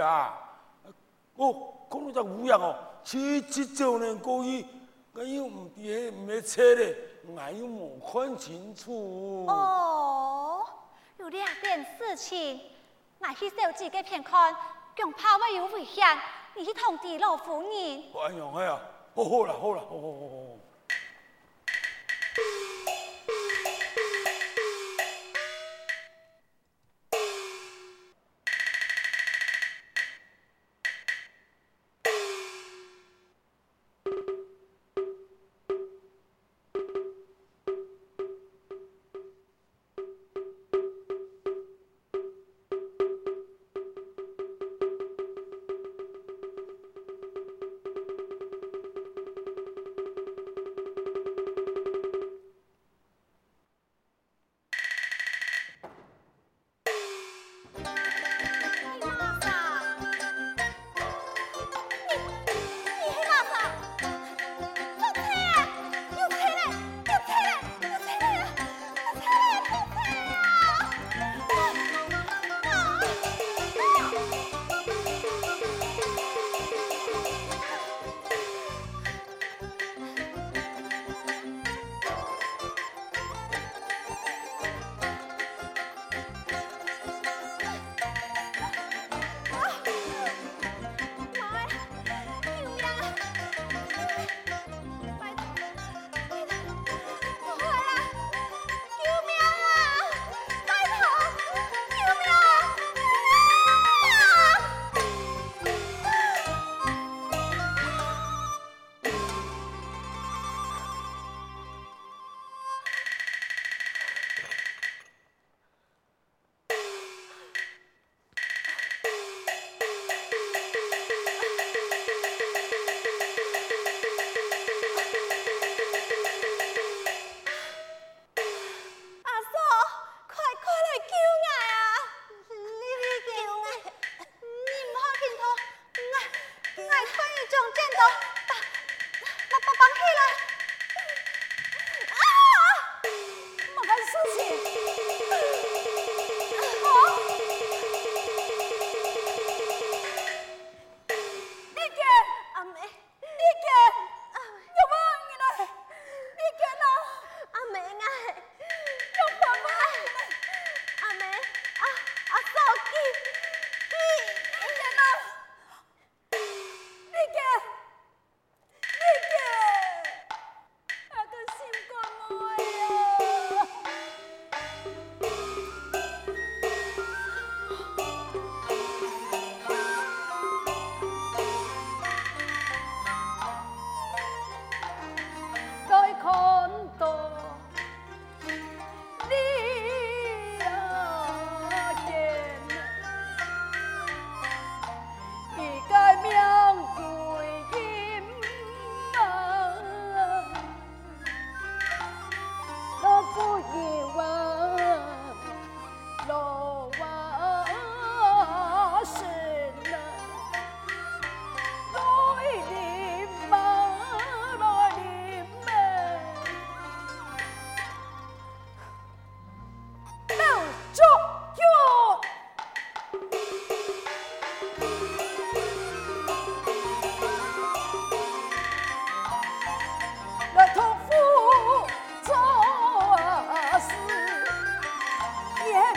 哦。哦，乌羊哦，七七九年过去，我又唔啲唔系车咧，我又冇看清楚。哦，有两件事情，我去手机嘅片看，恐怕会有危险，你去通知老夫人。哎呀，哎呀，好好啦，好啦，好好好好。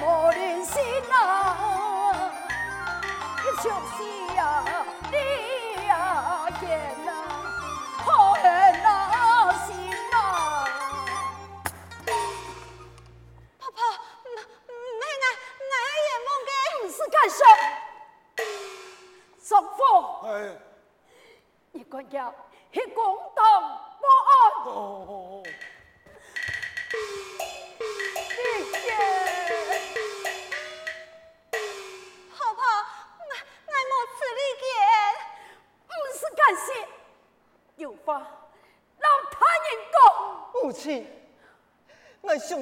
莫心呐，你就是呀，你呀，见呐，可怜呐，心呐。婆婆，妈，也，是干啥？丈夫，哎，一个人很公道，不安。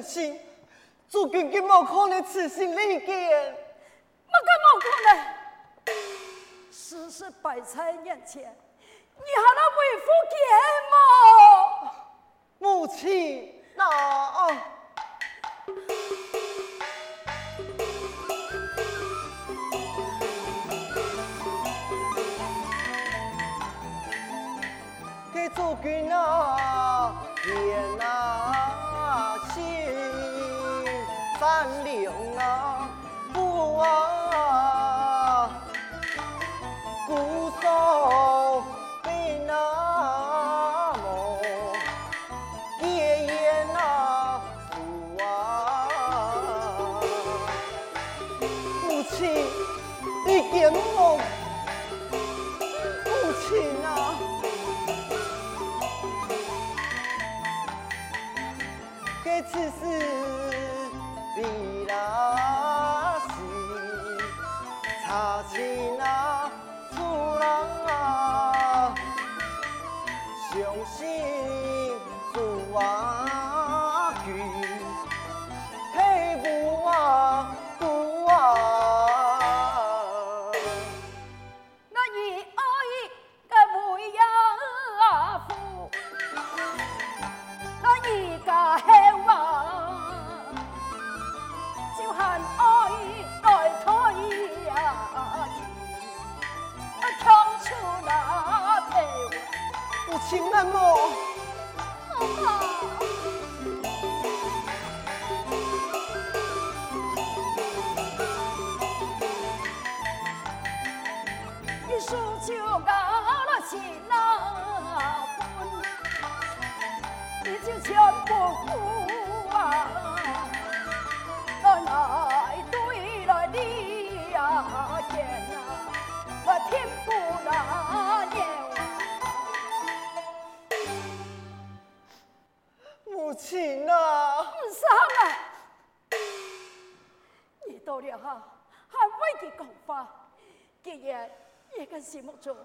心信，做根本冇可能痴心利间，冇可能。事实摆在眼前，你还能为父？母亲，啊。给做君啊，爹啊！啊，姑嫂被那么爷爷那，父啊，母亲你见我，母亲啊。给此事母亲难么？然一个心目中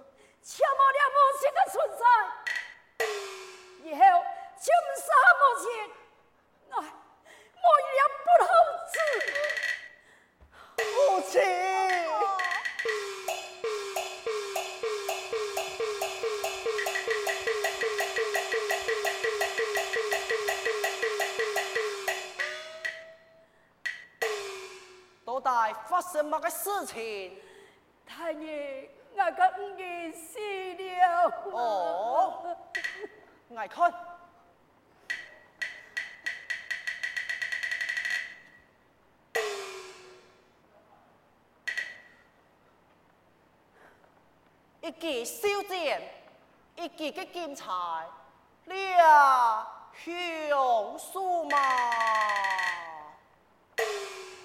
缺冇了母亲的存在，以后就唔是母亲，哎，我也不好治。母亲，到底发生乜嘅事情？太爷，我个五爷死了。哦，我看一记烧箭，一记嘅剑材，俩雄树嘛。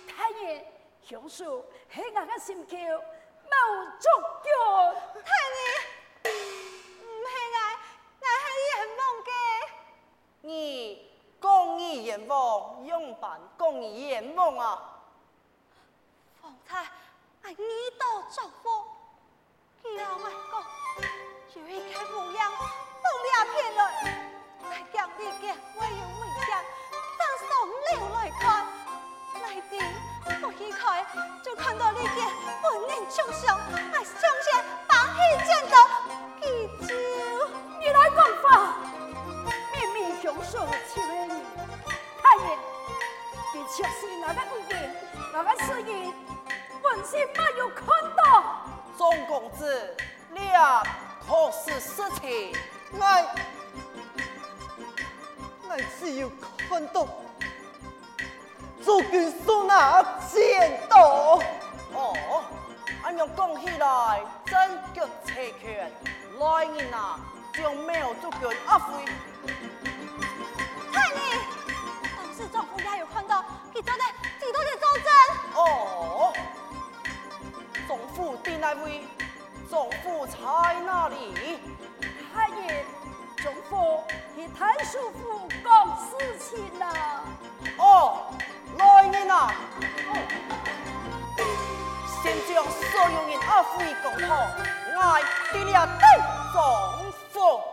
太爷，享受喺我嘅心桥冇足脚。太爷，唔系我，我系阎王嘅。你公义阎王，用办公义阎王啊！方才我耳朵作风，老外讲，有一个模样，风俩片来，讲你嘅我有危险，张双流来看，来电我一开就看到你嘅本人长相，我上前把起剑刀，佢就你来讲法，明明享受前面，太爷，你确实那个五爷，那个四爷，本是没有看到。钟公子，俩可是实情。我我只有看到诸君手拿剑刀。哦，按样讲起来，真脚齐全，来人啊，将苗族军阿飞。太爷，当时丈夫也有看到，佢做的几多嘅作证。哦，总府在那位，总府在哪里？太爷，中府与太叔父讲事情啦。有人压飞讲好，我哋俩对总府。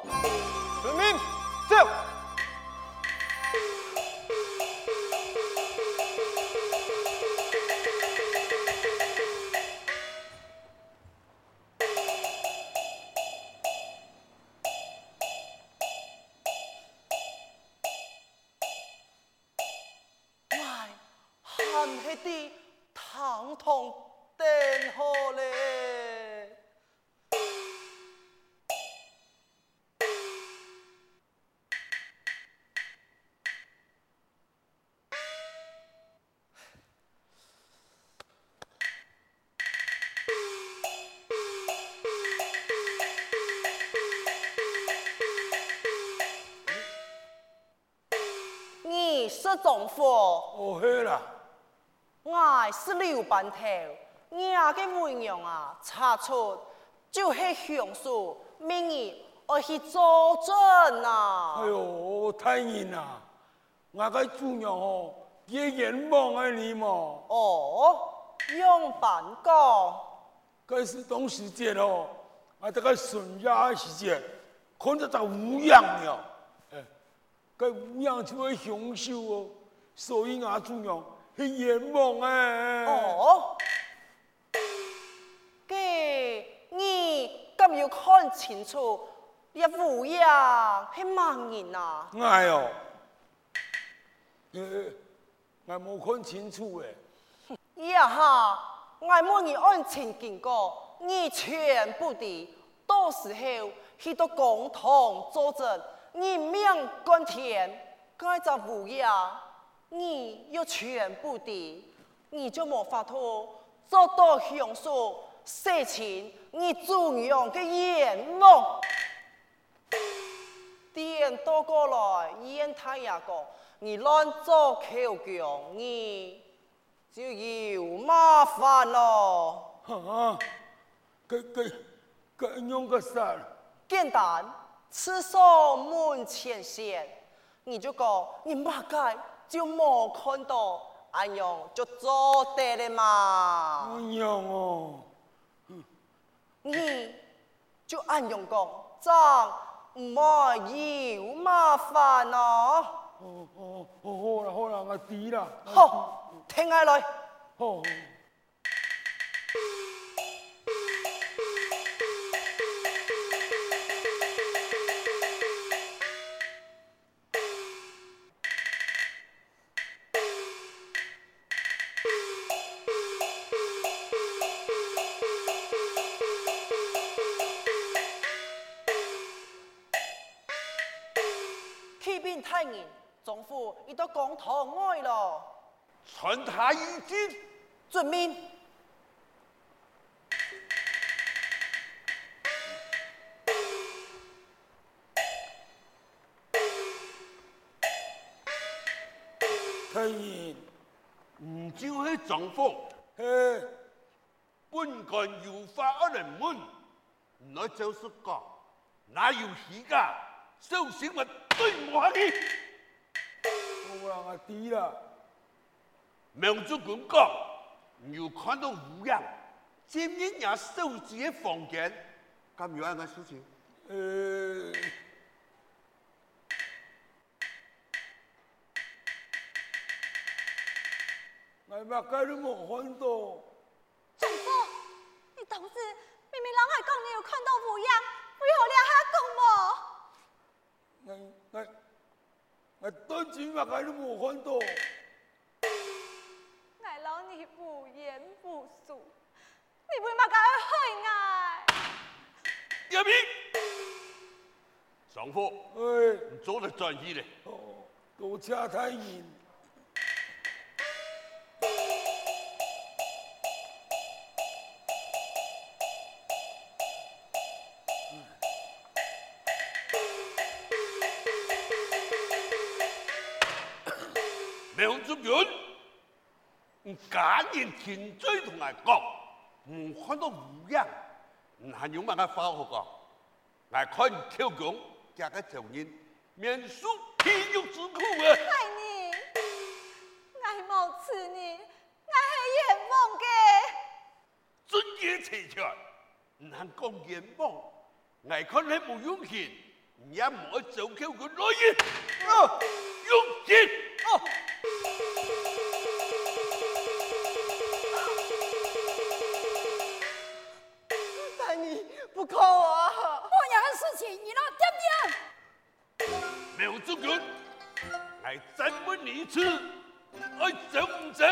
说丈夫，哦，嘿啦，我是刘半头，伢个为娘啊，查出就是凶手，明日我去作证啊！哎呦，太人啦，我个主娘哦，也冤枉啊你嘛。哦，用板讲，这是当时节哦，啊，这个孙家时节，看着在乌阳了，哎，该乌阳就会凶手哦，所以我主娘是冤枉哎。哦，给你咁要看清楚，你乌阳系盲人啊？哎呦，呃，我冇看清楚诶。呀哈！我问你案情经过，你全部的到时候去到公堂作证，你命关天，该咋无呀，你要全部的，你就没法度做到享受事情，你中央的愿望。点多过来，烟太也讲，你乱做口讲，你。就有麻烦咯。啊，佢佢佢用个啥？简单，厕所门前线，你就讲你马街就冇看到，安样就做得了嘛。安样哦，你就安样讲，这唔系有麻烦咯。哦哦哦，好啦好啦，我知啦。好。听下来。哦。太爷，丈夫已到公堂外了。传他一句，遵命。太爷，唔就系丈夫，嘿，本官有法而人问，那就是讲，哪有时间受刑物对我的？我让我知啦。苗主管讲，又看到乌阳，前面也收自己房间，咁有咩事情？呃，我乜嘢都冇看到。丈夫，你当时明明人系讲你有看到乌鸦，为何你还讲冇？我我我当时乜嘢都冇看到。你不言不诉，你为嘛咁害我？叶明，丈夫，哎，你做得专一咧。哦，多谢太爷。苗主任。假言前追同埋讲，唔看到乌阳，唔系用乜嘢法学个？来看跳工，加个证人，免受地狱之苦啊！爱你，我冇刺你，我系冤枉嘅。尊严齐全，唔系讲冤枉，我看你冇用心，也冇做跳工来人，啊，用心再问你一次，爱走不走？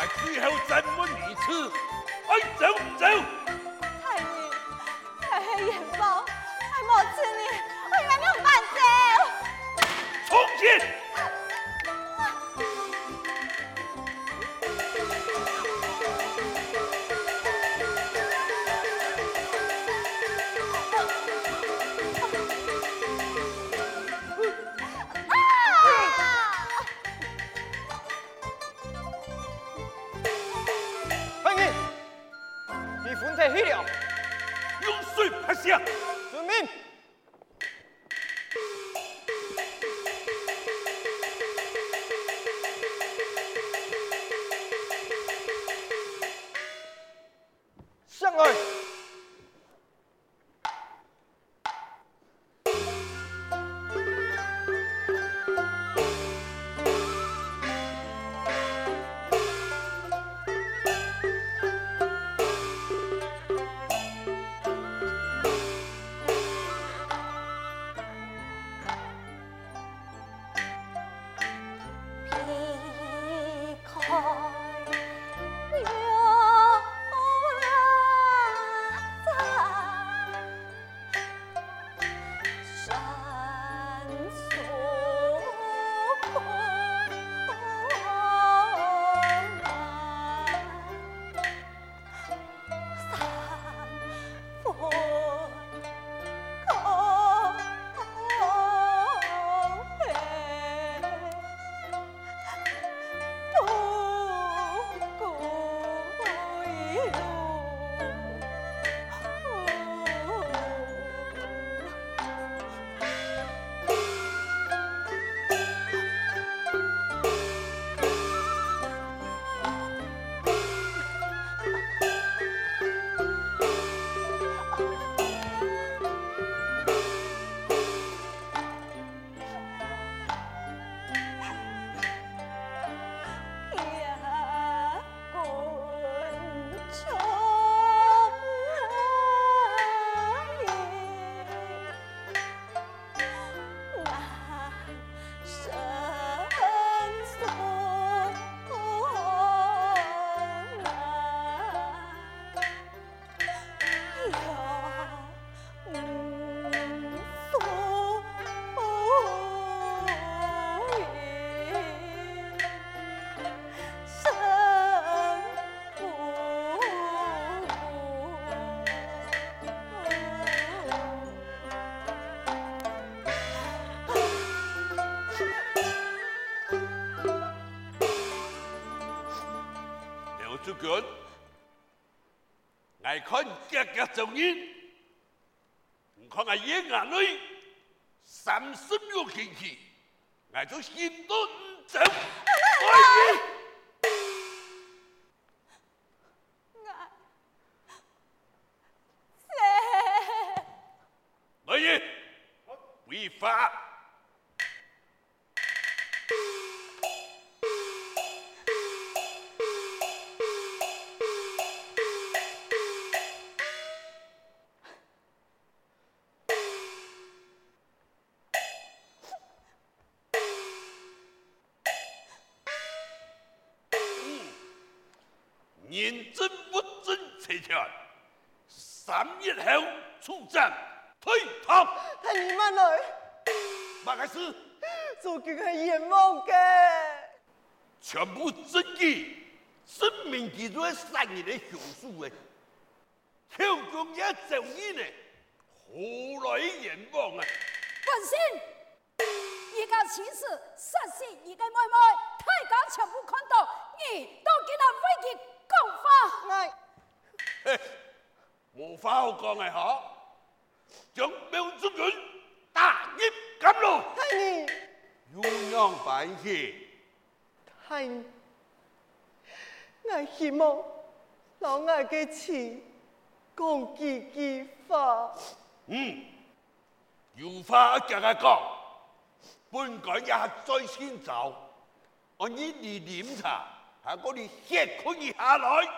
来最后再问一次，爱走走？太爷，太黑眼包，上刘主官，爱看格格众人，唔看我眼眼泪，三十六星期，我就心都唔走。来人，来人，违法！认真不真切切，三日后出战退堂。太你慢来，马克思，做佢系冤枉嘅。全部证据证明记住杀人的凶手诶，强公也正义呢，何来冤枉啊？本仙，而家此事实是而家妹妹，大家全部看到，你都见他为其讲法。哎，无法好讲嘅嗬，将苗族人打入监牢，太你，酝酿办事。太你，我希望老外嘅词讲几句话。嗯，有话夹个讲，本该也在先走，我一你饮茶，还给你血可以下来。